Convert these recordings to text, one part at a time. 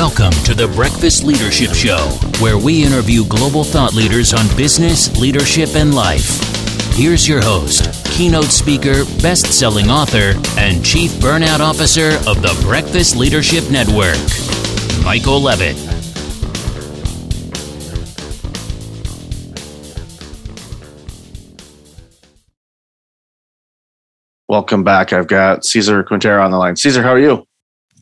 Welcome to the Breakfast Leadership Show, where we interview global thought leaders on business, leadership, and life. Here's your host, keynote speaker, best selling author, and chief burnout officer of the Breakfast Leadership Network, Michael Levitt. Welcome back. I've got Cesar Quintero on the line. Cesar, how are you?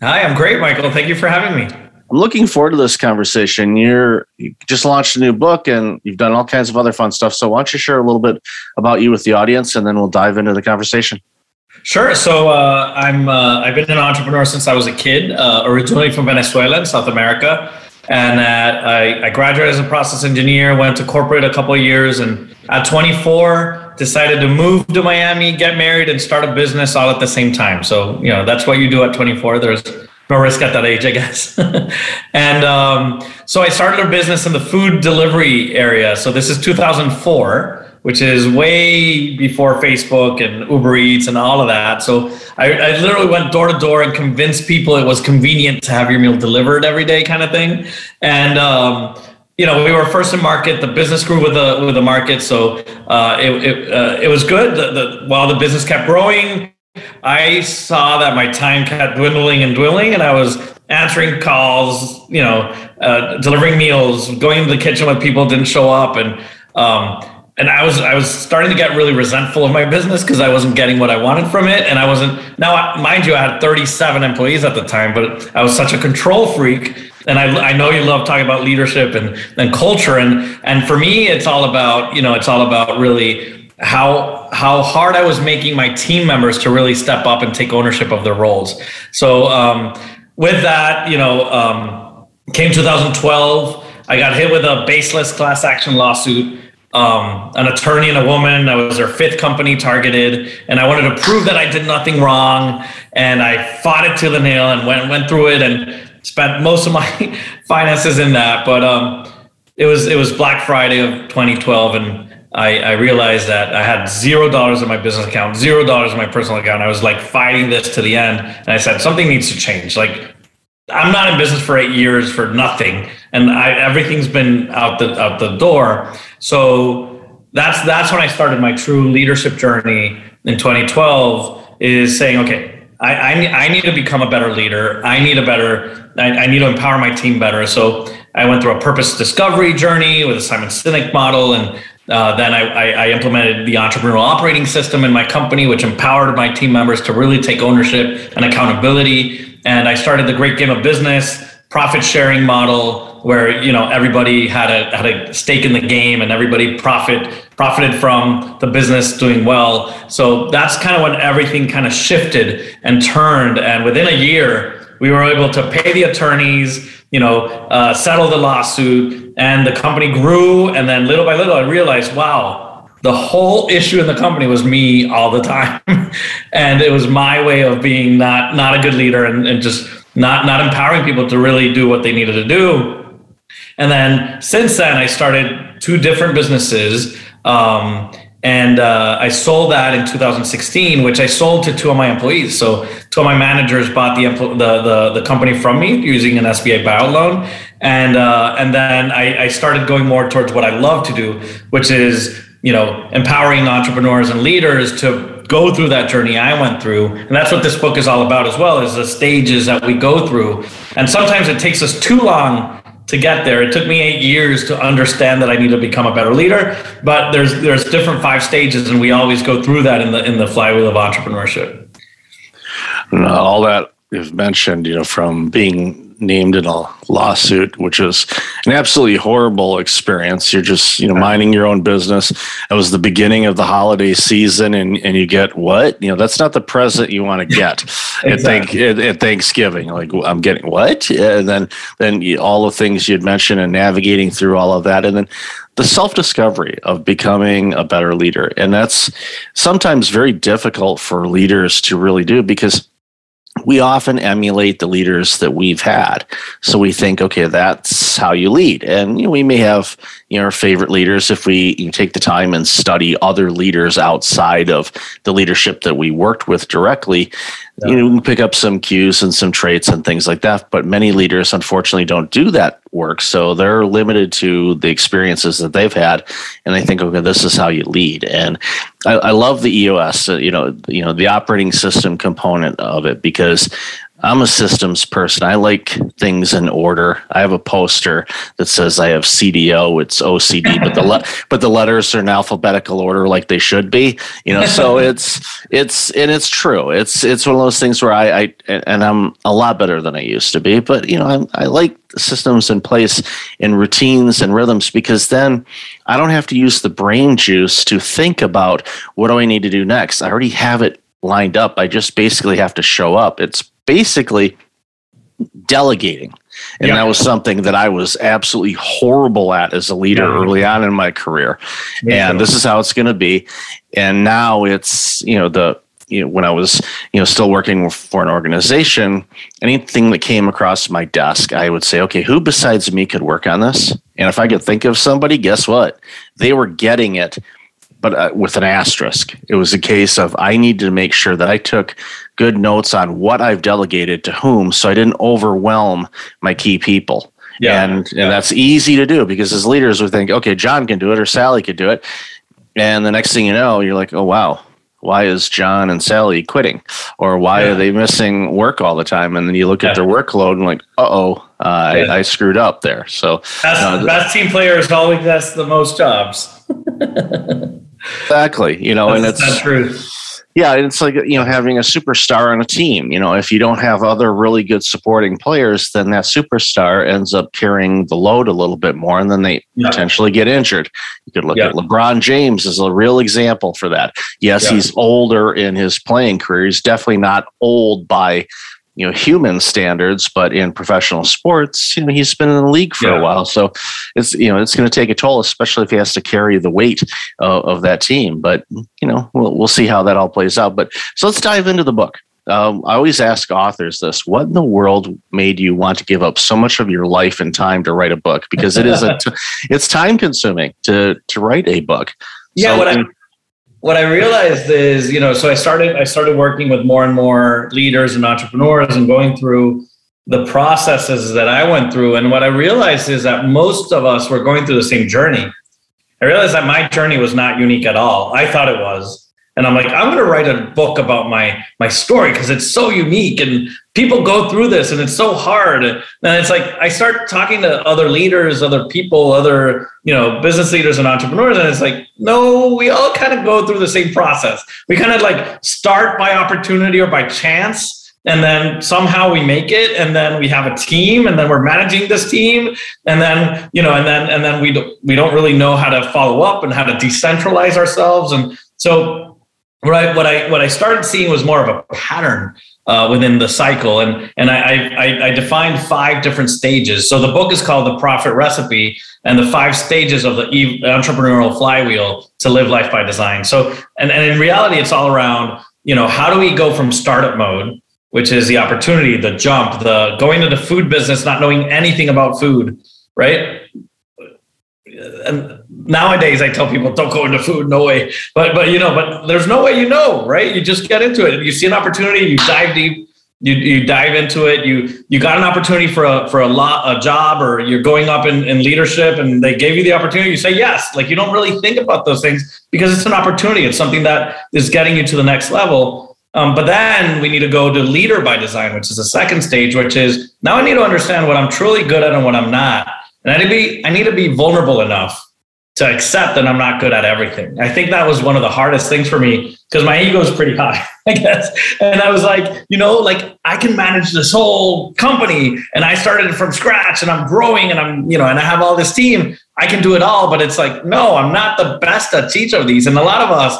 Hi, I'm great, Michael. Thank you for having me. I'm looking forward to this conversation. You're you just launched a new book and you've done all kinds of other fun stuff. So why don't you share a little bit about you with the audience, and then we'll dive into the conversation. Sure. So uh, I'm uh, I've been an entrepreneur since I was a kid, uh, originally from Venezuela in South America, and I, I graduated as a process engineer. Went to corporate a couple of years, and at 24 decided to move to Miami, get married, and start a business all at the same time. So you know that's what you do at 24. There's no risk at that age, I guess. and um, so I started a business in the food delivery area. So this is 2004, which is way before Facebook and Uber Eats and all of that. So I, I literally went door to door and convinced people it was convenient to have your meal delivered every day, kind of thing. And um, you know, we were first in market. The business grew with the with the market, so uh, it it, uh, it was good. The, the, while the business kept growing, I saw that my time kept dwindling and dwindling, and I was answering calls, you know, uh, delivering meals, going to the kitchen when people didn't show up, and um, and I was I was starting to get really resentful of my business because I wasn't getting what I wanted from it, and I wasn't. Now, mind you, I had 37 employees at the time, but I was such a control freak. And I, I know you love talking about leadership and, and culture, and and for me, it's all about you know it's all about really how how hard I was making my team members to really step up and take ownership of their roles. So um, with that, you know, um, came 2012. I got hit with a baseless class action lawsuit. Um, an attorney and a woman. I was their fifth company targeted, and I wanted to prove that I did nothing wrong. And I fought it to the nail and went went through it and spent most of my finances in that. But um, it was it was Black Friday of 2012, and I, I, realized that I had zero dollars in my business account, zero dollars in my personal account. I was like fighting this to the end. And I said, something needs to change. Like, I'm not in business for eight years for nothing. And I, everything's been out the, out the door. So that's, that's when I started my true leadership journey in 2012 is saying, okay, I, I, I need to become a better leader. I need a better, I, I need to empower my team better. So I went through a purpose discovery journey with a Simon Sinek model and uh, then I, I, implemented the entrepreneurial operating system in my company, which empowered my team members to really take ownership and accountability. And I started the Great Game of Business profit sharing model, where you know everybody had a had a stake in the game and everybody profit profited from the business doing well. So that's kind of when everything kind of shifted and turned. And within a year, we were able to pay the attorneys you know, uh, settle the lawsuit, and the company grew. And then little by little, I realized, wow, the whole issue in the company was me all the time, and it was my way of being not not a good leader and, and just not not empowering people to really do what they needed to do. And then since then, I started two different businesses. Um, and uh, I sold that in 2016, which I sold to two of my employees. So two of my managers bought the the the, the company from me using an SBA buyout loan, and uh, and then I, I started going more towards what I love to do, which is you know empowering entrepreneurs and leaders to go through that journey I went through, and that's what this book is all about as well. Is the stages that we go through, and sometimes it takes us too long to get there. It took me eight years to understand that I need to become a better leader. But there's there's different five stages, and we always go through that in the in the flywheel of entrepreneurship. all that is mentioned, you know, from being named in a lawsuit, which is an absolutely horrible experience. You're just, you know, minding your own business. It was the beginning of the holiday season, and, and you get what? You know, that's not the present you want to get exactly. at, thank, at, at, Thanksgiving. Like, I'm getting what? And then, then you, all the things you'd mentioned and navigating through all of that. And then the self discovery of becoming a better leader. And that's sometimes very difficult for leaders to really do because we often emulate the leaders that we've had. So we think, okay, that's how you lead. And you know, we may have you know our favorite leaders if we you know, take the time and study other leaders outside of the leadership that we worked with directly yeah. you know we pick up some cues and some traits and things like that. But many leaders unfortunately don't do that work. So they're limited to the experiences that they've had and they think okay this is how you lead. And i, I love the EOS uh, you know you know the operating system component of it because I'm a systems person. I like things in order. I have a poster that says I have CDO. It's OCD, but the le- but the letters are in alphabetical order like they should be. You know, so it's it's and it's true. It's it's one of those things where I, I and I'm a lot better than I used to be. But you know, I'm, I like systems in place and routines and rhythms because then I don't have to use the brain juice to think about what do I need to do next. I already have it lined up. I just basically have to show up. It's basically delegating. And yeah. that was something that I was absolutely horrible at as a leader yeah. early on in my career. and this is how it's going to be. And now it's, you know, the, you know, when I was, you know, still working for an organization, anything that came across my desk, I would say, okay, who besides me could work on this? And if I could think of somebody, guess what? They were getting it but uh, with an asterisk. It was a case of I needed to make sure that I took good notes on what I've delegated to whom so I didn't overwhelm my key people. Yeah, and, and that's easy to do because as leaders we think, okay, John can do it or Sally could do it. And the next thing you know, you're like, oh wow, why is John and Sally quitting? Or why yeah. are they missing work all the time? And then you look at their workload and like, uh oh, uh, I, I, screwed up there. So best, uh, best team players always that's the most jobs. exactly. You know, that's, and it's true yeah, it's like you know having a superstar on a team. You know, if you don't have other really good supporting players, then that superstar ends up carrying the load a little bit more, and then they yeah. potentially get injured. You could look yeah. at LeBron James as a real example for that. Yes, yeah. he's older in his playing career. He's definitely not old by you know human standards but in professional sports you know he's been in the league for yeah. a while so it's you know it's going to take a toll especially if he has to carry the weight uh, of that team but you know we'll, we'll see how that all plays out but so let's dive into the book um, I always ask authors this: What in the world made you want to give up so much of your life and time to write a book? Because it is a t- it's time consuming to to write a book. Yeah, so, what I what I realized is, you know, so I started I started working with more and more leaders and entrepreneurs and going through the processes that I went through. And what I realized is that most of us were going through the same journey. I realized that my journey was not unique at all. I thought it was and i'm like i'm going to write a book about my my story because it's so unique and people go through this and it's so hard. And it's like i start talking to other leaders other people other you know business leaders and entrepreneurs and it's like no we all kind of go through the same process. We kind of like start by opportunity or by chance and then somehow we make it and then we have a team and then we're managing this team and then you know and then and then we don't we don't really know how to follow up and how to decentralize ourselves. And so what I what I what I started seeing was more of a pattern uh, within the cycle, and and I, I I defined five different stages. So the book is called the Profit Recipe, and the five stages of the entrepreneurial flywheel to live life by design. So and and in reality, it's all around you know how do we go from startup mode, which is the opportunity, the jump, the going into the food business, not knowing anything about food, right? And nowadays I tell people don't go into food, no way. But but you know, but there's no way you know, right? You just get into it. You see an opportunity, you dive deep, you, you dive into it. You you got an opportunity for a for a lot a job, or you're going up in, in leadership, and they gave you the opportunity. You say yes. Like you don't really think about those things because it's an opportunity. It's something that is getting you to the next level. Um, but then we need to go to leader by design, which is the second stage, which is now I need to understand what I'm truly good at and what I'm not. And I need to be I need to be vulnerable enough to accept that I'm not good at everything. I think that was one of the hardest things for me because my ego is pretty high, I guess. And I was like, you know, like I can manage this whole company and I started from scratch and I'm growing and I'm, you know, and I have all this team. I can do it all. But it's like, no, I'm not the best at each of these. And a lot of us,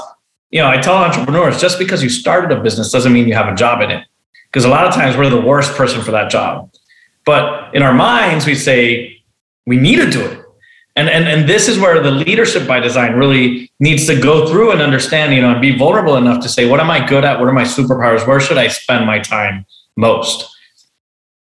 you know, I tell entrepreneurs just because you started a business doesn't mean you have a job in it. Because a lot of times we're the worst person for that job. But in our minds, we say, we need to do it and, and, and this is where the leadership by design really needs to go through and understand, you know, and be vulnerable enough to say, what am I good at? What are my superpowers? Where should I spend my time most?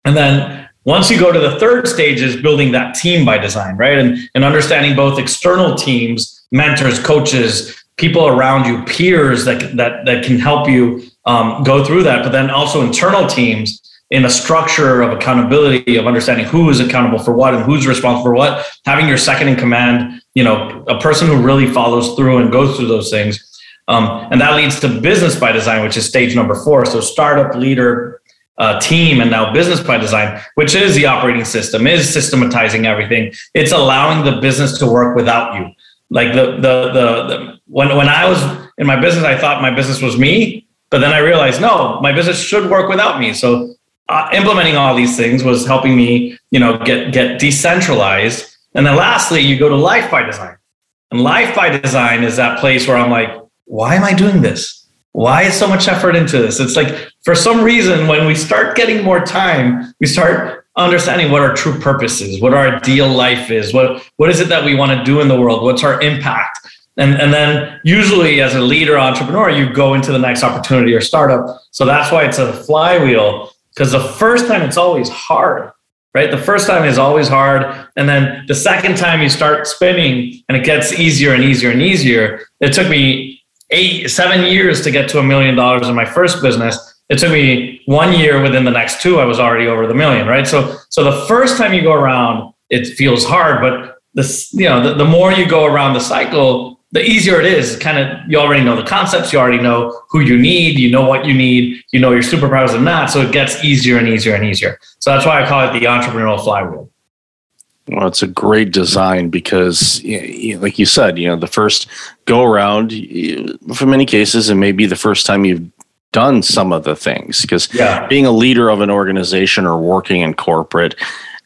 And then Once you go to the third stage is building that team by design, right? And, and understanding both external teams, mentors, coaches, people around you, peers that, that, that can help you um, go through that, but then also internal teams in a structure of accountability of understanding who is accountable for what and who's responsible for what having your second in command you know a person who really follows through and goes through those things. Um, and that leads to business by design which is stage number four. So startup leader uh, team and now business by design which is the operating system is systematizing everything. It's allowing the business to work without you. Like the the the, the when when i was in my business i thought my business was me but then i realized no my business should work without me. So uh, implementing all these things was helping me, you know, get get decentralized. And then lastly, you go to life by design. And life by design is that place where I'm like, why am I doing this? Why is so much effort into this? It's like for some reason, when we start getting more time, we start understanding what our true purpose is, what our ideal life is, what what is it that we want to do in the world, what's our impact. And, and then usually as a leader entrepreneur, you go into the next opportunity or startup. So that's why it's a flywheel because the first time it's always hard right? The first time is always hard and then the second time you start spinning and it gets easier and easier and easier. It took me eight seven years to get to a million dollars in my first business. It took me one year within the next two i was already over the million right? So so the first time you go around it feels hard but this you know the, the more you go around the cycle the easier it is kind of you already know the concepts you already know who you need you know what you need you know your superpowers and not so it gets easier and easier and easier so that's why i call it the entrepreneurial flywheel well it's a great design because like you said you know the first go around for many cases it may be the first time you've done some of the things because yeah. being a leader of an organization or working in corporate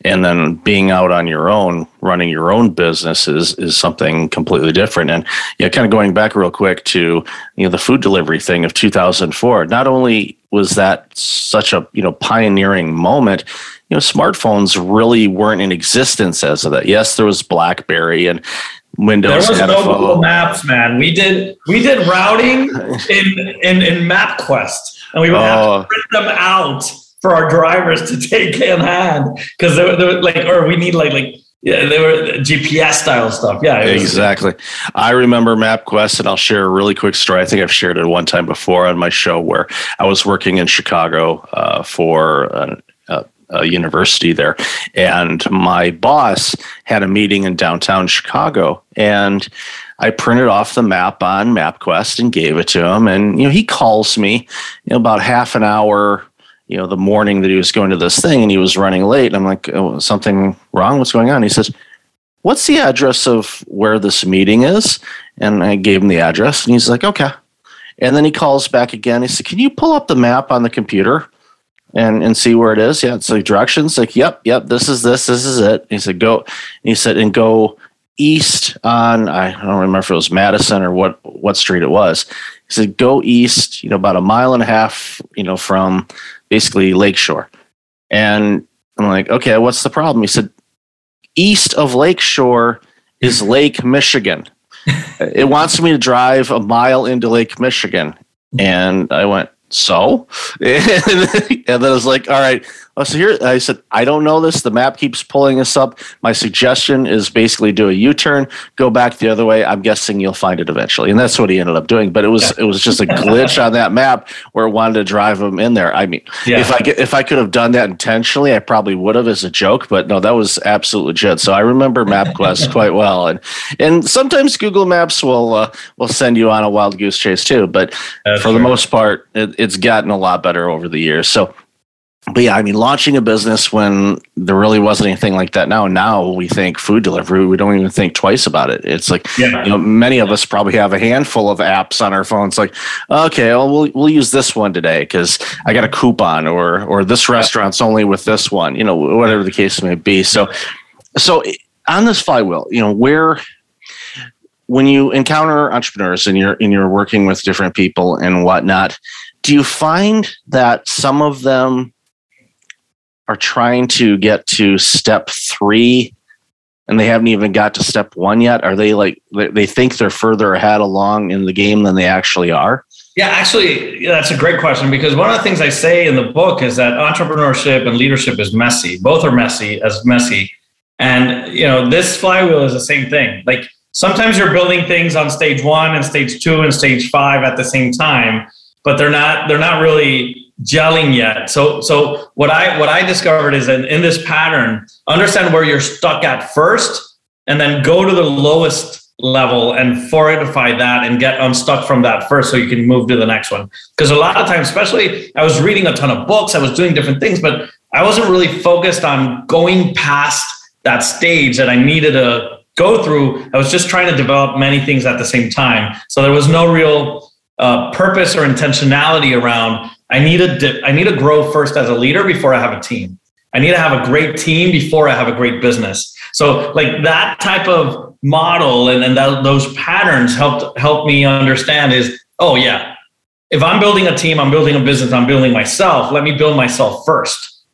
and then being out on your own running your own business is is something completely different and yeah kind of going back real quick to you know the food delivery thing of 2004 not only was that such a you know pioneering moment you know smartphones really weren't in existence as of that yes there was blackberry and Windows. There was no Google Maps, man. We did we did routing in in, in MapQuest, and we would oh. have to oh. print them out for our drivers to take in hand because they, they were like, or we need like like yeah, they were GPS style stuff. Yeah, exactly. I remember MapQuest, and I'll share a really quick story. I think I've shared it one time before on my show where I was working in Chicago uh, for a, a, a university there, and my boss had a meeting in downtown Chicago, and I printed off the map on MapQuest and gave it to him. And you know, he calls me, you know, about half an hour you know, the morning that he was going to this thing and he was running late. And I'm like, oh, something wrong? What's going on? He says, What's the address of where this meeting is? And I gave him the address and he's like, Okay. And then he calls back again. He said, Can you pull up the map on the computer and, and see where it is? Yeah, it's like directions. Like, yep, yep, this is this, this is it. He said, Go. And he said, and go east on I don't remember if it was Madison or what what street it was. He said, go east, you know, about a mile and a half, you know, from basically Lakeshore. And I'm like, okay, what's the problem? He said, east of Lakeshore is Lake Michigan. it wants me to drive a mile into Lake Michigan. And I went, so? and then I was like, all right, Oh, so here I said, I don't know this. The map keeps pulling us up. My suggestion is basically do a U-turn, go back the other way. I'm guessing you'll find it eventually, and that's what he ended up doing. But it was yeah. it was just a glitch on that map where it wanted to drive him in there. I mean, yeah. if I if I could have done that intentionally, I probably would have as a joke. But no, that was absolute legit. So I remember MapQuest quite well, and and sometimes Google Maps will uh, will send you on a wild goose chase too. But that's for true. the most part, it, it's gotten a lot better over the years. So but yeah, I mean, launching a business when there really wasn't anything like that. Now, now we think food delivery. We don't even think twice about it. It's like, yeah. you know, many of us probably have a handful of apps on our phones. Like, okay, well, we'll, we'll use this one today because I got a coupon, or or this restaurant's only with this one. You know, whatever the case may be. So, so on this flywheel, you know, where when you encounter entrepreneurs and you're and you're working with different people and whatnot, do you find that some of them are trying to get to step three and they haven't even got to step one yet? Are they like they think they're further ahead along in the game than they actually are? Yeah, actually, that's a great question because one of the things I say in the book is that entrepreneurship and leadership is messy. Both are messy, as messy. And you know, this flywheel is the same thing. Like sometimes you're building things on stage one and stage two and stage five at the same time, but they're not they're not really gelling yet. So so what I what I discovered is that in this pattern, understand where you're stuck at first, and then go to the lowest level and fortify that and get unstuck from that first so you can move to the next one. Because a lot of times, especially I was reading a ton of books, I was doing different things, but I wasn't really focused on going past that stage that I needed to go through. I was just trying to develop many things at the same time. So there was no real uh, purpose or intentionality around I need to I need to grow first as a leader before I have a team. I need to have a great team before I have a great business. So like that type of model and, and that, those patterns helped help me understand is oh yeah if i'm building a team i'm building a business i'm building myself let me build myself first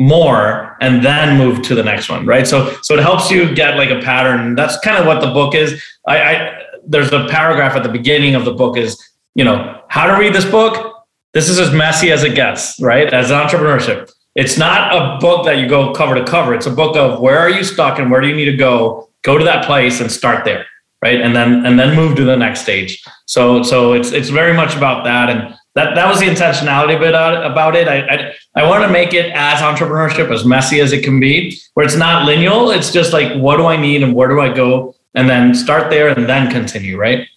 more and then move to the next one right so so it helps you get like a pattern that's kind of what the book is I, I there's a paragraph at the beginning of the book is you know how to read this book this is as messy as it gets right? As entrepreneurship. It's not a book that you go cover to cover. It's a book of where are you stuck and where do you need to go go to that place and start there right? And then and then move to the next stage. So so it's it's very much about that. And that that was the intentionality bit about it. I i, I want to make it as entrepreneurship as messy as it can be where it's not linear it's just like what do i need and where do i go? And then start there and then continue right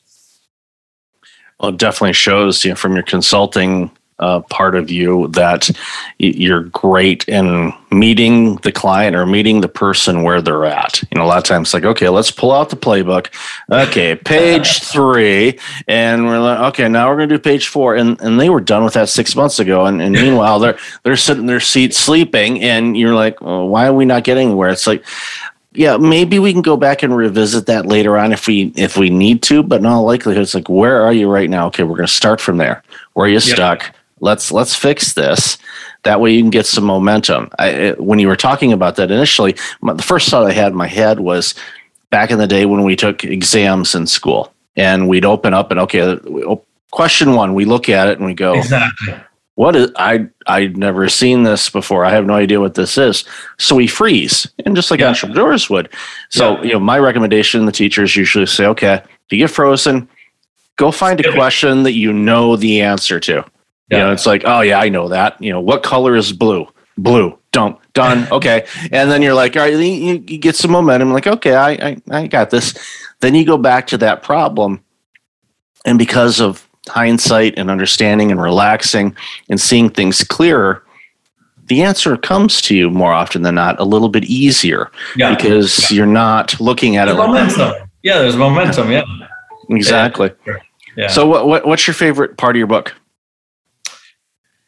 well it definitely shows you know, from your consulting uh, part of you that you're great in meeting the client or meeting the person where they're at. You know, a lot of times, like, okay, let's pull out the playbook. Okay, page three, and we're like, okay, now we're going to do page four, and and they were done with that six months ago, and, and meanwhile they're they're sitting in their seat sleeping, and you're like, well, why are we not getting anywhere? It's like yeah, maybe we can go back and revisit that later on if we if we need to, but in all likelihood, it's like, where are you right now? Okay, we're going to start from there. Where are you stuck? let's let's fix this that way you can get some momentum I, when you were talking about that initially my, the first thought i had in my head was back in the day when we took exams in school and we'd open up and okay oh, question one we look at it and we go exactly what is i i'd never seen this before i have no idea what this is so we freeze and just like yeah. entrepreneurs would so yeah. you know my recommendation the teachers usually say okay if you get frozen go find a question that you know the answer to yeah. You know, it's like, oh yeah, I know that. You know, what color is blue? Blue. Dump. Done. Okay. and then you're like, all right, you, you get some momentum. Like, okay, I, I I got this. Then you go back to that problem, and because of hindsight and understanding and relaxing and seeing things clearer, the answer comes to you more often than not a little bit easier yeah. because yeah. you're not looking at there's it. Momentum. Yeah, there's momentum. Yeah. Exactly. Yeah. So, what, what what's your favorite part of your book?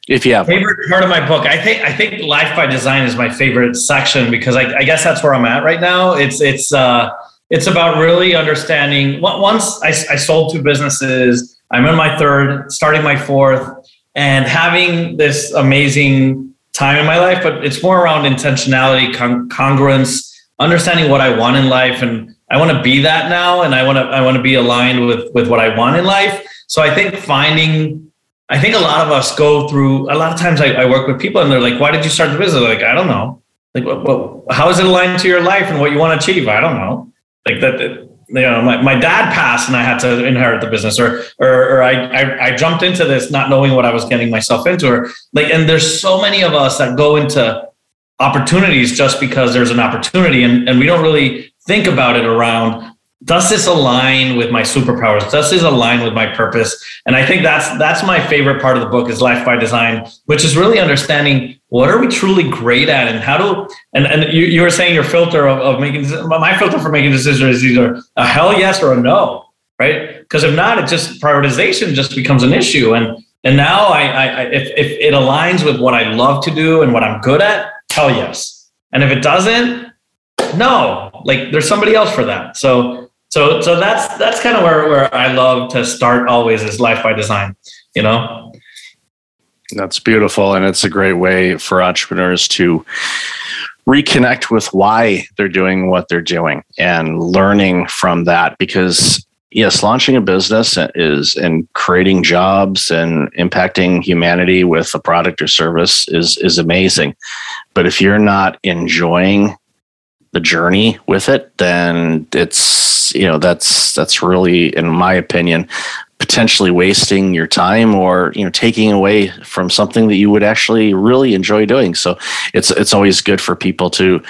If you have favorite part of my book, I think I think Life by Design is my favorite section because I, I guess that's where I'm at right now. It's it's uh, it's about really understanding. Once I, I sold two businesses, I'm in my third, starting my fourth, and having this amazing time in my life. But it's more around intentionality, con- congruence, understanding what I want in life, and I want to be that now, and I want to I want to be aligned with with what I want in life. So I think finding I think a lot of us go through. A lot of times, I, I work with people, and they're like, "Why did you start the business?" They're like, I don't know. Like, what, how is it aligned to your life and what you want to achieve? I don't know. Like that. You know, my, my dad passed, and I had to inherit the business, or or, or I, I I jumped into this not knowing what I was getting myself into, or like. And there's so many of us that go into opportunities just because there's an opportunity, and and we don't really think about it around does this align with my superpowers? Does this align with my purpose? And i think that's that's my favorite part of the book is life by design which is really understanding what are we truly great at and how do and, and you, you were saying your filter of, of making my filter for making decisions is either a hell yes or a no right? Because if not it just prioritization just becomes an issue. And and now I, I if, if it aligns with what i love to do and what i'm good at hell yes. And if it doesn't no. Like there's somebody else for that. So so so that's that's kind of where where I love to start always is life by design, you know. That's beautiful and it's a great way for entrepreneurs to reconnect with why they're doing what they're doing and learning from that because yes, launching a business is and creating jobs and impacting humanity with a product or service is is amazing. But if you're not enjoying the journey with it, then it's you know that's that's really, in my opinion, potentially wasting your time or you know taking away from something that you would actually really enjoy doing. So it's it's always good for people to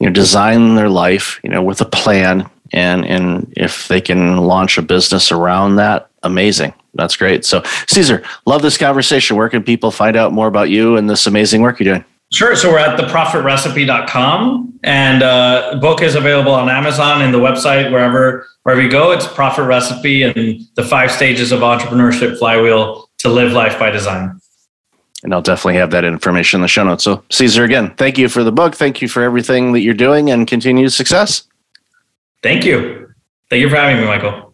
you know design their life you know with a plan and and if they can launch a business around that amazing. That's great. So Cesar love this conversation where can people find out more about you and this amazing work you're doing Sure. So we're at theprofitrecipe.com and uh, book is available on Amazon and the website, wherever, wherever you go. It's Profit Recipe and the five stages of entrepreneurship flywheel to live life by design. And I'll definitely have that information in the show notes. So, Cesar, again, thank you for the book. Thank you for everything that you're doing and continued success. Thank you. Thank you for having me, Michael.